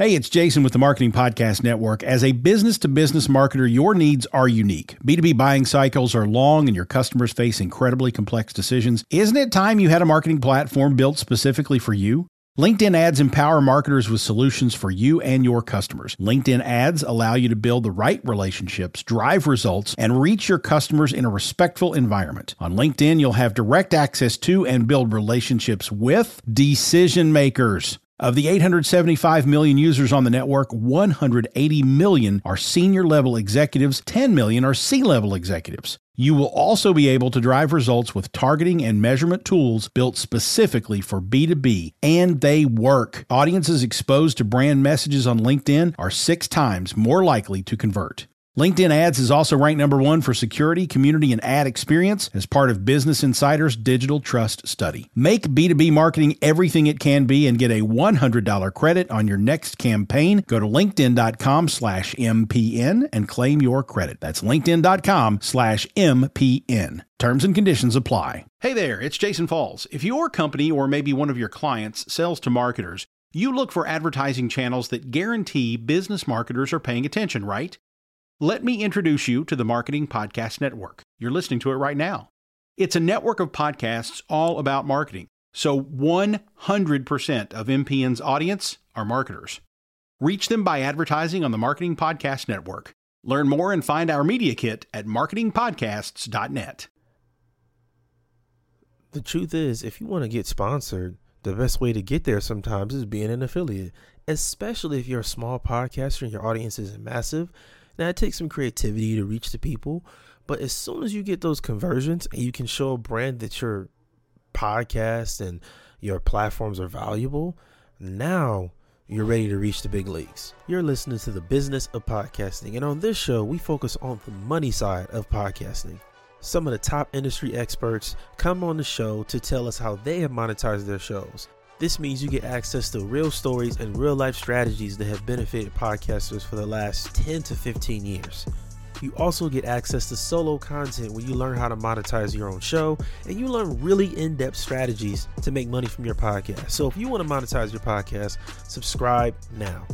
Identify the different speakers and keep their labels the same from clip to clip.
Speaker 1: Hey, it's Jason with the Marketing Podcast Network. As a business to business marketer, your needs are unique. B2B buying cycles are long and your customers face incredibly complex decisions. Isn't it time you had a marketing platform built specifically for you? LinkedIn ads empower marketers with solutions for you and your customers. LinkedIn ads allow you to build the right relationships, drive results, and reach your customers in a respectful environment. On LinkedIn, you'll have direct access to and build relationships with decision makers. Of the 875 million users on the network, 180 million are senior level executives, 10 million are C level executives. You will also be able to drive results with targeting and measurement tools built specifically for B2B, and they work. Audiences exposed to brand messages on LinkedIn are six times more likely to convert. LinkedIn Ads is also ranked number one for security, community, and ad experience as part of Business Insider's Digital Trust Study. Make B2B marketing everything it can be and get a $100 credit on your next campaign. Go to linkedin.com slash MPN and claim your credit. That's linkedin.com slash MPN. Terms and conditions apply. Hey there, it's Jason Falls. If your company or maybe one of your clients sells to marketers, you look for advertising channels that guarantee business marketers are paying attention, right? Let me introduce you to the Marketing Podcast Network. You're listening to it right now. It's a network of podcasts all about marketing. So 100% of MPN's audience are marketers. Reach them by advertising on the Marketing Podcast Network. Learn more and find our media kit at marketingpodcasts.net.
Speaker 2: The truth is, if you want to get sponsored, the best way to get there sometimes is being an affiliate, especially if you're a small podcaster and your audience isn't massive now it takes some creativity to reach the people, but as soon as you get those conversions and you can show a brand that your podcast and your platforms are valuable, now you're ready to reach the big leagues. You're listening to the business of podcasting, and on this show, we focus on the money side of podcasting. Some of the top industry experts come on the show to tell us how they have monetized their shows. This means you get access to real stories and real life strategies that have benefited podcasters for the last 10 to 15 years. You also get access to solo content where you learn how to monetize your own show and you learn really in depth strategies to make money from your podcast. So if you want to monetize your podcast, subscribe now.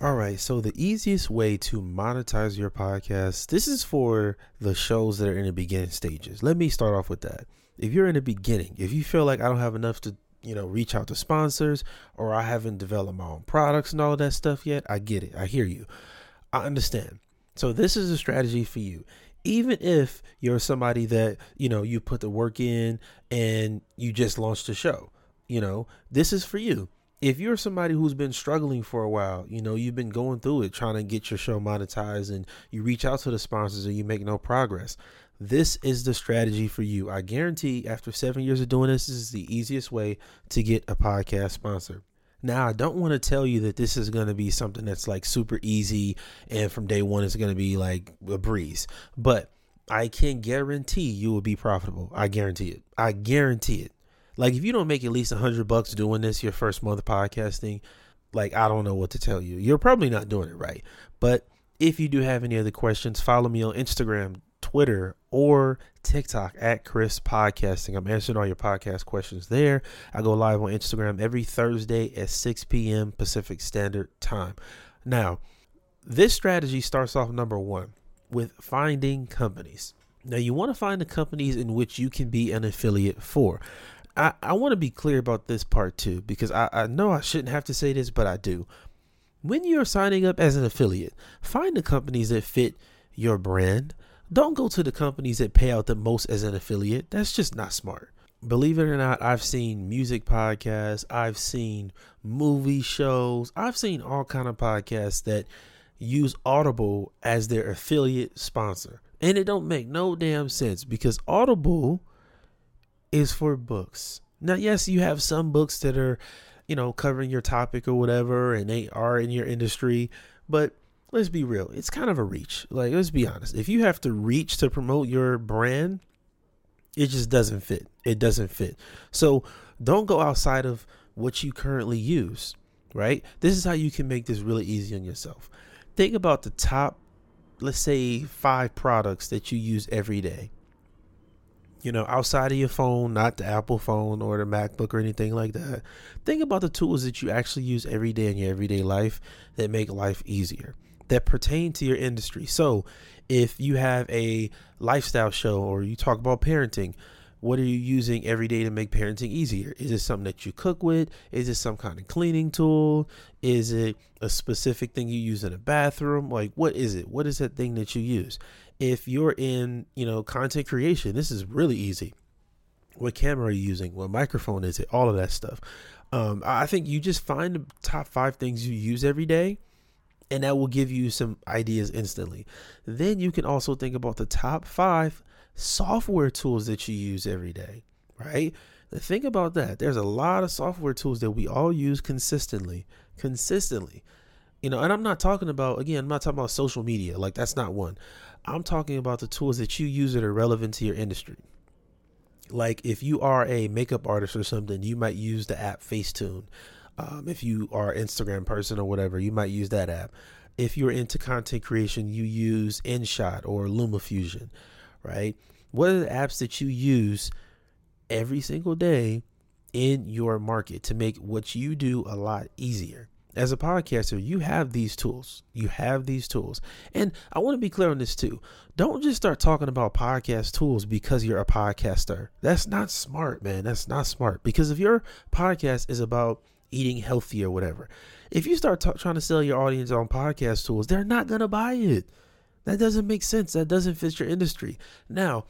Speaker 2: All right, so the easiest way to monetize your podcast, this is for the shows that are in the beginning stages. Let me start off with that. If you're in the beginning, if you feel like I don't have enough to you know, reach out to sponsors or I haven't developed my own products and all that stuff yet. I get it. I hear you. I understand. So this is a strategy for you. Even if you're somebody that, you know, you put the work in and you just launched a show, you know, this is for you. If you're somebody who's been struggling for a while, you know, you've been going through it trying to get your show monetized and you reach out to the sponsors and you make no progress. This is the strategy for you. I guarantee after seven years of doing this, this is the easiest way to get a podcast sponsor. Now, I don't want to tell you that this is going to be something that's like super easy and from day one it's going to be like a breeze, but I can guarantee you will be profitable. I guarantee it. I guarantee it. Like if you don't make at least a hundred bucks doing this your first month of podcasting, like I don't know what to tell you. You're probably not doing it right. But if you do have any other questions, follow me on Instagram, Twitter, or TikTok at Chris Podcasting. I'm answering all your podcast questions there. I go live on Instagram every Thursday at 6 p.m. Pacific Standard Time. Now, this strategy starts off number one with finding companies. Now, you want to find the companies in which you can be an affiliate for. I, I want to be clear about this part too, because I, I know I shouldn't have to say this, but I do. When you're signing up as an affiliate, find the companies that fit your brand, don't go to the companies that pay out the most as an affiliate. That's just not smart. Believe it or not, I've seen music podcasts, I've seen movie shows, I've seen all kind of podcasts that use Audible as their affiliate sponsor. And it don't make no damn sense because Audible is for books. Now, yes, you have some books that are, you know, covering your topic or whatever and they are in your industry, but let's be real, it's kind of a reach. Like, let's be honest. If you have to reach to promote your brand, it just doesn't fit. It doesn't fit. So don't go outside of what you currently use, right? This is how you can make this really easy on yourself. Think about the top, let's say, five products that you use every day. you know, outside of your phone, not the Apple phone or the MacBook or anything like that. Think about the tools that you actually use every day in your everyday life that make life easier, that pertain to your industry. So, if you have a lifestyle show or you talk about parenting, what are you using every day to make parenting easier? Is it something that you cook with? Is it some kind of cleaning tool? Is it a specific thing you use in a bathroom? Like, what is it? What is that thing that you use? If you're in, you know, content creation, this is really easy. What camera are you using? What microphone is it? All of that stuff. Um, I think you just find the top five things you use every day, and that will give you some ideas instantly. Then you can also think about the top five software tools that you use every day, right? Think about that. There's a lot of software tools that we all use consistently, consistently. You know, and I'm not talking about again, I'm not talking about social media. Like that's not one. I'm talking about the tools that you use that are relevant to your industry. Like if you are a makeup artist or something, you might use the app Facetune. Um, if you are Instagram person or whatever, you might use that app. If you're into content creation, you use InShot or LumaFusion right? What are the apps that you use every single day in your market to make what you do a lot easier? As a podcaster, you have these tools. You have these tools. And I want to be clear on this too. Don't just start talking about podcast tools because you're a podcaster. That's not smart, man. That's not smart. Because if your podcast is about eating healthy or whatever, if you start t- trying to sell your audience on podcast tools, they're not going to buy it. That doesn't make sense. That doesn't fit your industry. Now,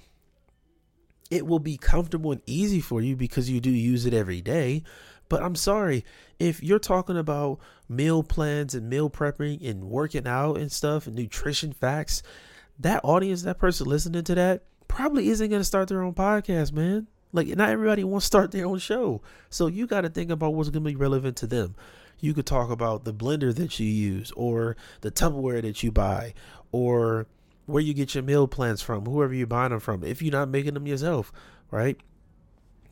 Speaker 2: it will be comfortable and easy for you because you do use it every day. But I'm sorry, if you're talking about meal plans and meal prepping and working out and stuff and nutrition facts, that audience, that person listening to that, probably isn't going to start their own podcast, man. Like, not everybody wants to start their own show. So you got to think about what's going to be relevant to them. You could talk about the blender that you use or the Tupperware that you buy or where you get your meal plans from, whoever you're buying them from, if you're not making them yourself, right?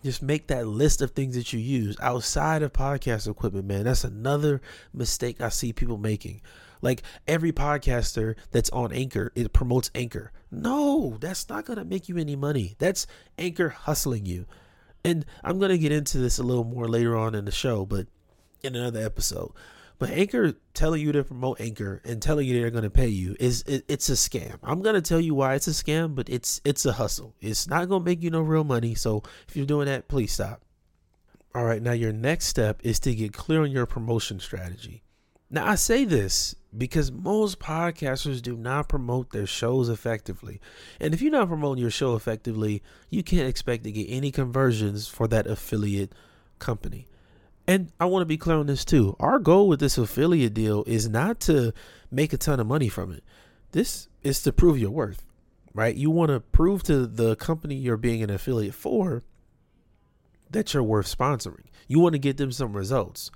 Speaker 2: Just make that list of things that you use outside of podcast equipment, man. That's another mistake I see people making. Like every podcaster that's on Anchor, it promotes Anchor. No, that's not going to make you any money. That's Anchor hustling you. And I'm going to get into this a little more later on in the show, but in another episode. But Anchor telling you to promote Anchor and telling you they're going to pay you is it, it's a scam. I'm going to tell you why it's a scam, but it's it's a hustle. It's not going to make you no real money. So if you're doing that, please stop. All right, now your next step is to get clear on your promotion strategy. Now I say this because most podcasters do not promote their shows effectively. And if you're not promoting your show effectively, you can't expect to get any conversions for that affiliate company. And I want to be clear on this too. Our goal with this affiliate deal is not to make a ton of money from it. This is to prove your worth, right? You want to prove to the company you're being an affiliate for that you're worth sponsoring. You want to get them some results,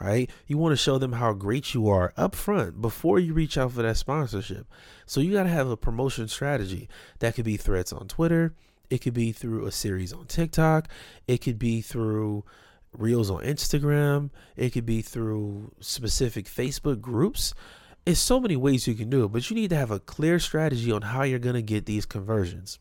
Speaker 2: right? You want to show them how great you are up front before you reach out for that sponsorship. So you got to have a promotion strategy. That could be threads on Twitter, it could be through a series on TikTok, it could be through reels on Instagram. It could be through specific Facebook groups. It's so many ways you can do it, but you need to have a clear strategy on how you're going to get these conversions.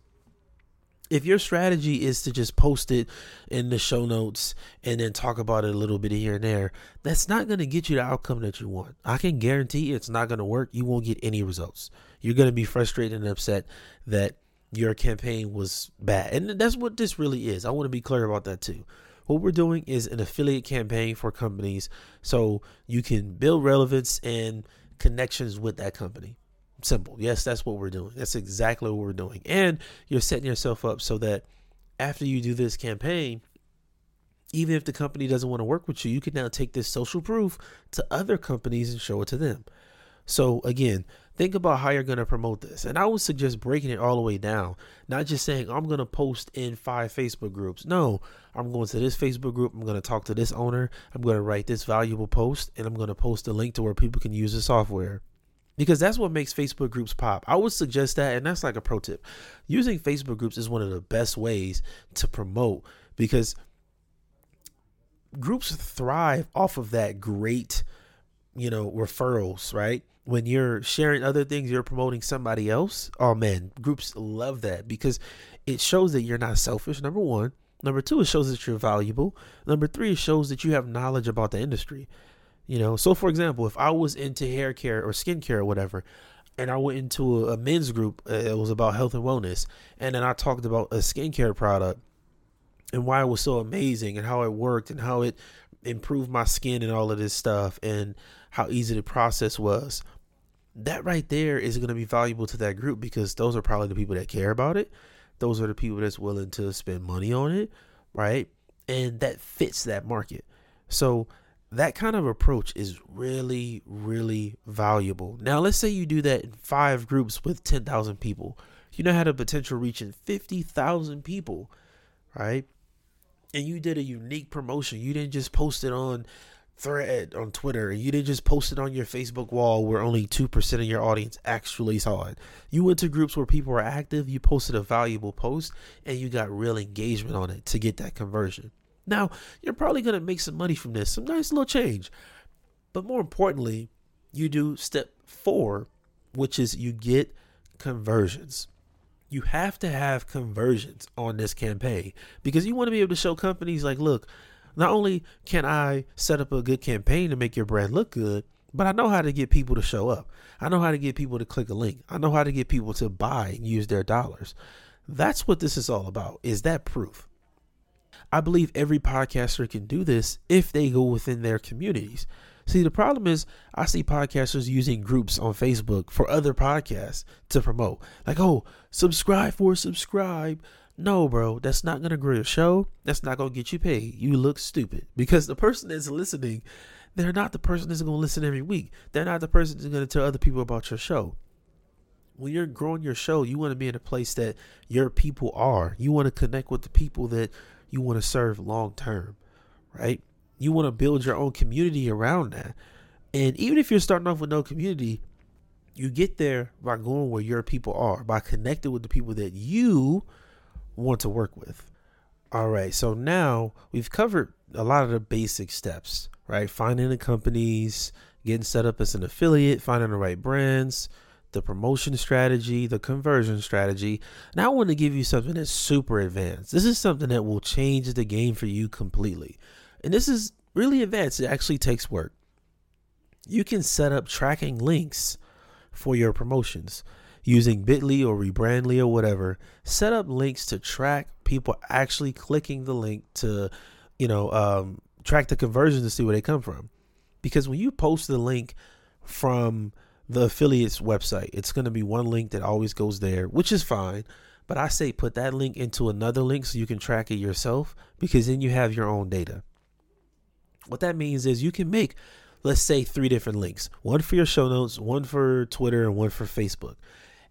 Speaker 2: If your strategy is to just post it in the show notes and then talk about it a little bit here and there, that's not going to get you the outcome that you want. I can guarantee it's not going to work. You won't get any results. You're going to be frustrated and upset that your campaign was bad. And that's what this really is. I want to be clear about that too. What we're doing is an affiliate campaign for companies so you can build relevance and connections with that company. Simple. Yes, that's what we're doing. That's exactly what we're doing. And you're setting yourself up so that after you do this campaign, even if the company doesn't want to work with you, you can now take this social proof to other companies and show it to them. So again, think about how you're going to promote this. And I would suggest breaking it all the way down, not just saying, I'm going to post in five Facebook groups. No, I'm going to this Facebook group. I'm going to talk to this owner. I'm going to write this valuable post, and I'm going to post a link to where people can use the software. Because that's what makes Facebook groups pop. I would suggest that, and that's like a pro tip. Using Facebook groups is one of the best ways to promote because groups thrive off of that great you know, referrals, right? When you're sharing other things, you're promoting somebody else. Oh man, groups love that because it shows that you're not selfish. Number one. Number two, it shows that you're valuable. Number three, it shows that you have knowledge about the industry. You know, so for example, if I was into hair care or skincare or whatever, and I went into a, a men's group, uh, it was about health and wellness, and then I talked about a skincare product and why it was so amazing and how it worked and how it improved my skin and all of this stuff and how easy the process was. That right there is going to be valuable to that group because those are probably the people that care about it. Those are the people that's willing to spend money on it, right? And that fits that market. So that kind of approach is really, really valuable. Now, let's say you do that in five groups with 10,000 people. You know, had a potential reaching 50,000 people, right? And you did a unique promotion. You didn't just post it on thread on Twitter. You didn't just post it on your Facebook wall where only 2% of your audience actually saw it. You went to groups where people were active, you posted a valuable post, and you got real engagement on it to get that conversion. Now, you're probably going to make some money from this, some nice little change. But more importantly, you do step four, which is you get conversions. You have to have conversions on this campaign because you want to be able to show companies like, look, not only can I set up a good campaign to make your brand look good, but I know how to get people to show up. I know how to get people to click a link. I know how to get people to buy and use their dollars. That's what this is all about. Is that proof? I believe every podcaster can do this if they go within their communities. See, the problem is I see podcasters using groups on Facebook for other podcasts to promote. Like, oh, subscribe for subscribe. No, bro, that's not gonna grow your show. That's not gonna get you paid. You look stupid because the person that's listening, they're not the person that's gonna listen every week. They're not the person that's gonna tell other people about your show. When you're growing your show, you want to be in a place that your people are. You want to connect with the people that you want to serve long term, right? You want to build your own community around that. And even if you're starting off with no community, you get there by going where your people are, by connecting with the people that you want to work with. All right, so now we've covered a lot of the basic steps, right? Finding the companies, getting set up as an affiliate, finding the right brands, the promotion strategy, the conversion strategy. Now I want to give you something that's super advanced. This is something that will change the game for you completely. And this is really advanced. It actually takes work. You can set up tracking links for your promotions using Bitly or Rebrandly or whatever. Set up links to track people actually clicking the link to, you know, um, track the conversions to see where they come from. Because when you post the link from the affiliate's website, it's going to be one link that always goes there, which is fine. But I say put that link into another link so you can track it yourself because then you have your own data. What that means is you can make, let's say, three different links one for your show notes, one for Twitter, and one for Facebook.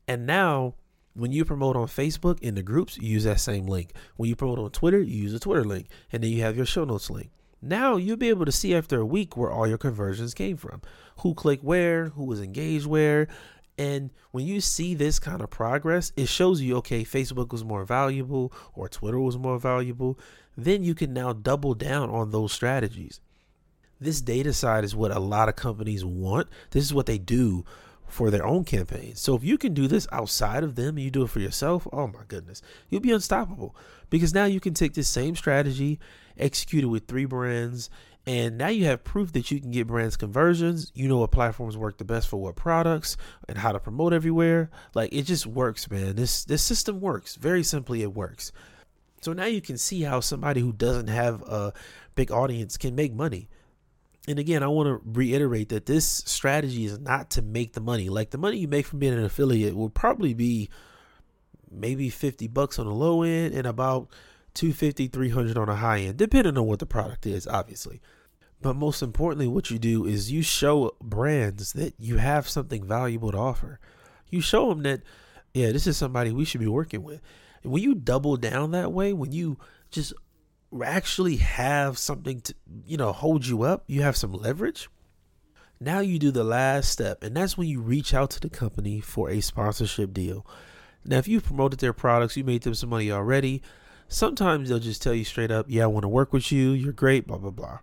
Speaker 2: And now, when you promote on Facebook in the groups, you use that same link. When you promote on Twitter, you use a Twitter link. And then you have your show notes link. Now you'll be able to see after a week where all your conversions came from, who clicked where, who was engaged where. And when you see this kind of progress, it shows you, okay, Facebook was more valuable or Twitter was more valuable. Then you can now double down on those strategies. This data side is what a lot of companies want. This is what they do for their own campaigns. So if you can do this outside of them and you do it for yourself, oh my goodness, you'll be unstoppable because now you can take this same strategy, execute it with three brands, and now you have proof that you can get brands conversions. You know what platforms work the best for what products and how to promote everywhere. Like it just works, man. This this system works. Very simply it works. So now you can see how somebody who doesn't have a big audience can make money and again, I want to reiterate that this strategy is not to make the money. Like the money you make from being an affiliate will probably be maybe 50 bucks on the low end and about 250 300 on the high end depending on what the product is obviously. But most importantly what you do is you show brands that you have something valuable to offer. You show them that yeah this is somebody we should be working with. And when you double down that way when you just actually have something to, you know, hold you up, you have some leverage. Now you do the last step, and that's when you reach out to the company for a sponsorship deal. Now, if you've promoted their products, you made them some money already, sometimes they'll just tell you straight up, Yeah, I want to work with you. You're great, blah, blah, blah.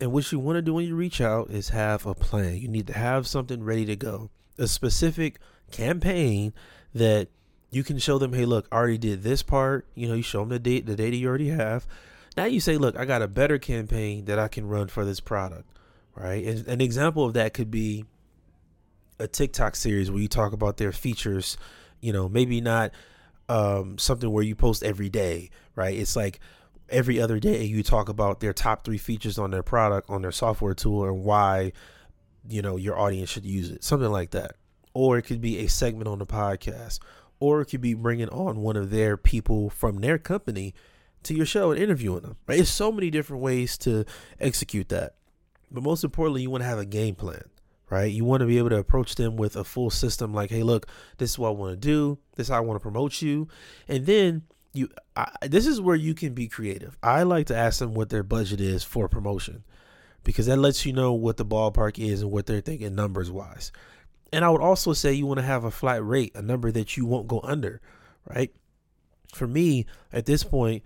Speaker 2: And what you want to do when you reach out is have a plan. You need to have something ready to go, a specific campaign that you can show them, hey, look, I already did this part. You know, you show them the date, the data you already have. Now you say, look, I got a better campaign that I can run for this product, right? And an example of that could be a TikTok series where you talk about their features. You know, maybe not um, something where you post every day, right? It's like every other day you talk about their top three features on their product, on their software tool, and why you know your audience should use it, something like that. Or it could be a segment on the podcast, or it could be bringing on one of their people from their company to your show and interviewing them. Right? It's so many different ways to execute that. But most importantly, you want to have a game plan right? You want to be able to approach them with a full system like, hey, look, this is what I want to do. This is how I want to promote you. And then you, I, this is where you can be creative. I like to ask them what their budget is for promotion because that lets you know what the ballpark is and what they're thinking numbers wise. And I would also say you want to have a flat rate, a number that you won't go under, right? For me, at this point,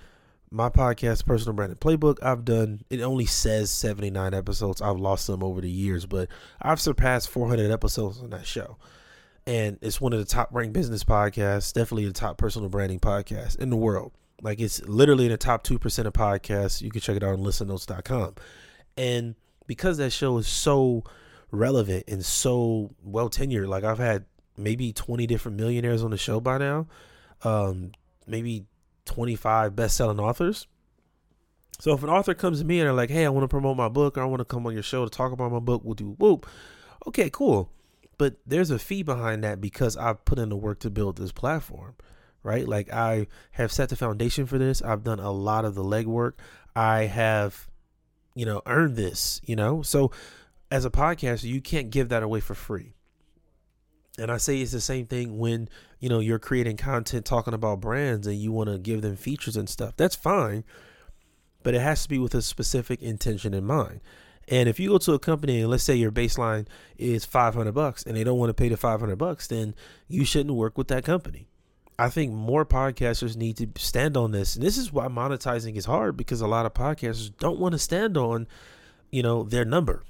Speaker 2: my podcast personal branding playbook i've done it only says 79 episodes. I've lost some over the years but i've surpassed 400 episodes on that show. And it's one of the top ranked business podcasts definitely the top personal branding podcast in the world. Like it's literally in the top 2% of podcasts. You can check it out on listennotes.com and because that show is so relevant and so well tenured like i've had maybe 20 different millionaires on the show by now um maybe 25 best-selling authors. So if an author comes to me and they're like, "Hey, I want to promote my book, or I want to come on your show to talk about my book," we'll do whoop. Okay, cool. But there's a fee behind that because I've put in the work to build this platform, right? Like I have set the foundation for this. I've done a lot of the legwork. I have, you know, earned this. You know, so as a podcaster, you can't give that away for free. And I say it's the same thing when, you know, you're creating content talking about brands and you want to give them features and stuff. That's fine. But it has to be with a specific intention in mind. And if you go to a company and let's say your baseline is 500 bucks and they don't want to pay the 500 bucks, then you shouldn't work with that company. I think more podcasters need to stand on this. And this is why monetizing is hard because a lot of podcasters don't want to stand on, you know, their number.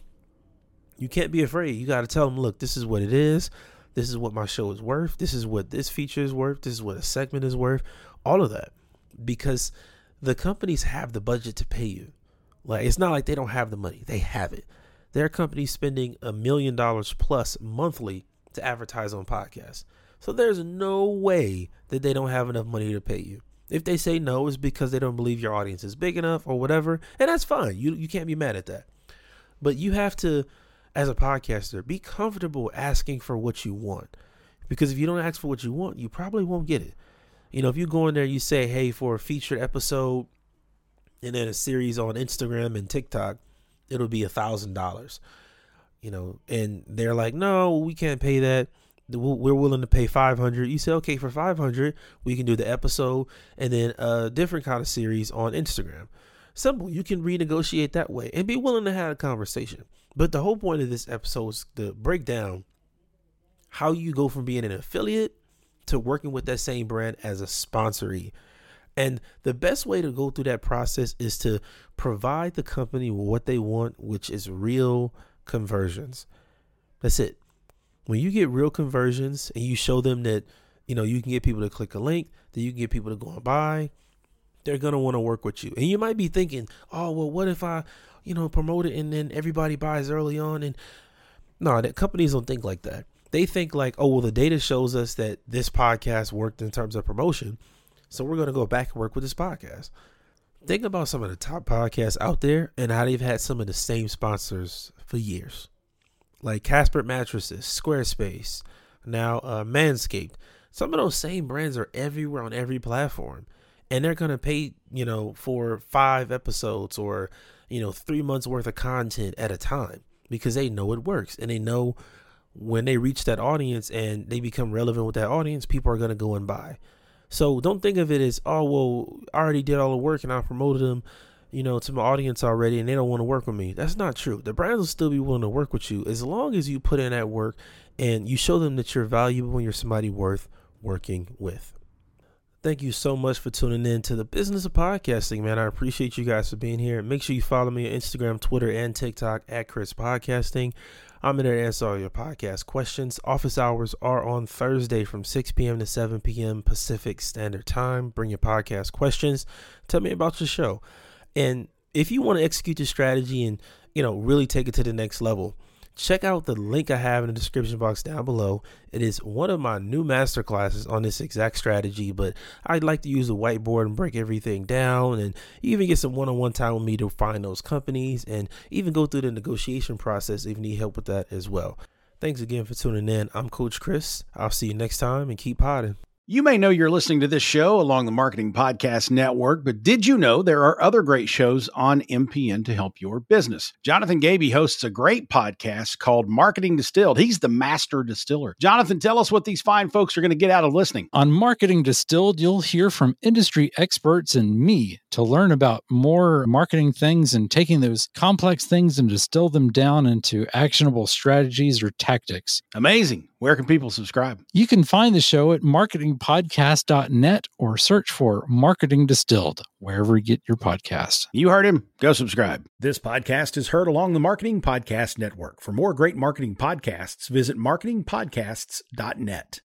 Speaker 2: You can't be afraid. You got to tell them, look, this is what it is. This is what my show is worth. This is what this feature is worth. This is what a segment is worth. All of that. Because the companies have the budget to pay you. Like it's not like they don't have the money. They have it. Their company's spending a million dollars plus monthly to advertise on podcasts. So there's no way that they don't have enough money to pay you. If they say no, it's because they don't believe your audience is big enough or whatever, and that's fine. You you can't be mad at that. But you have to as a podcaster, be comfortable asking for what you want. Because if you don't ask for what you want, you probably won't get it. You know, if you go in there, you say, hey, for a featured episode and then a series on Instagram and TikTok, it'll be a thousand dollars. You know, and they're like, no, we can't pay that. We're willing to pay 500. You say, okay, for 500, we can do the episode and then a different kind of series on Instagram. Simple. You can renegotiate that way and be willing to have a conversation. But the whole point of this episode is to break down how you go from being an affiliate to working with that same brand as a sponsoree. And the best way to go through that process is to provide the company what they want, which is real conversions. That's it. When you get real conversions and you show them that, you know, you can get people to click a link, that you can get people to go and buy, they're going to want to work with you. And you might be thinking, oh, well, what if I, you know, promote it and then everybody buys early on. And no, that companies don't think like that. They think like, oh, well, the data shows us that this podcast worked in terms of promotion. So we're going to go back and work with this podcast. Think about some of the top podcasts out there and how they've had some of the same sponsors for years. Like Casper Mattresses, Squarespace, now uh, Manscaped. Some of those same brands are everywhere on every platform. And they're going to pay, you know, for five episodes or you know, three months worth of content at a time because they know it works and they know when they reach that audience and they become relevant with that audience, people are going to go and buy. So don't think of it as, oh, well, I already did all the work and I promoted them, you know, to my audience already and they don't want to work with me. That's not true. The brands will still be willing to work with you as long as you put in that work and you show them that you're valuable and you're somebody worth working with. Thank you so much for tuning in to the business of podcasting, man. I appreciate you guys for being here. Make sure you follow me on Instagram, Twitter, and TikTok at Chris Podcasting. I'm in there to answer all your podcast questions. Office hours are on Thursday from 6 p.m. to 7 p.m. Pacific Standard Time. Bring your podcast questions. Tell me about your show. And if you want to execute your strategy and, you know, really take it to the next level, check out the link I have in the description box down below. It is one of my new master classes on this exact strategy, but I'd like to use a whiteboard and break everything down and even get some one on one time with me to find those companies and even go through the negotiation process if you need help with that as well. Thanks again for tuning in. I'm Coach Chris. I'll see you next time and keep potting.
Speaker 1: You may know you're listening to this show along the Marketing Podcast Network, but did you know there are other great shows on MPN to help your business? Jonathan Gaby hosts a great podcast called Marketing Distilled. He's the master distiller. Jonathan, tell us what these fine folks are going to get out of listening.
Speaker 3: On Marketing Distilled, you'll hear from industry experts and me to learn about more marketing things and taking those complex things and distill them down into actionable strategies or tactics.
Speaker 1: Amazing. Where can people subscribe?
Speaker 3: You can find the show at marketingpodcast.net or search for Marketing Distilled wherever you get your podcast.
Speaker 1: You heard him. Go subscribe. This podcast is heard along the Marketing Podcast Network. For more great marketing podcasts, visit marketingpodcasts.net.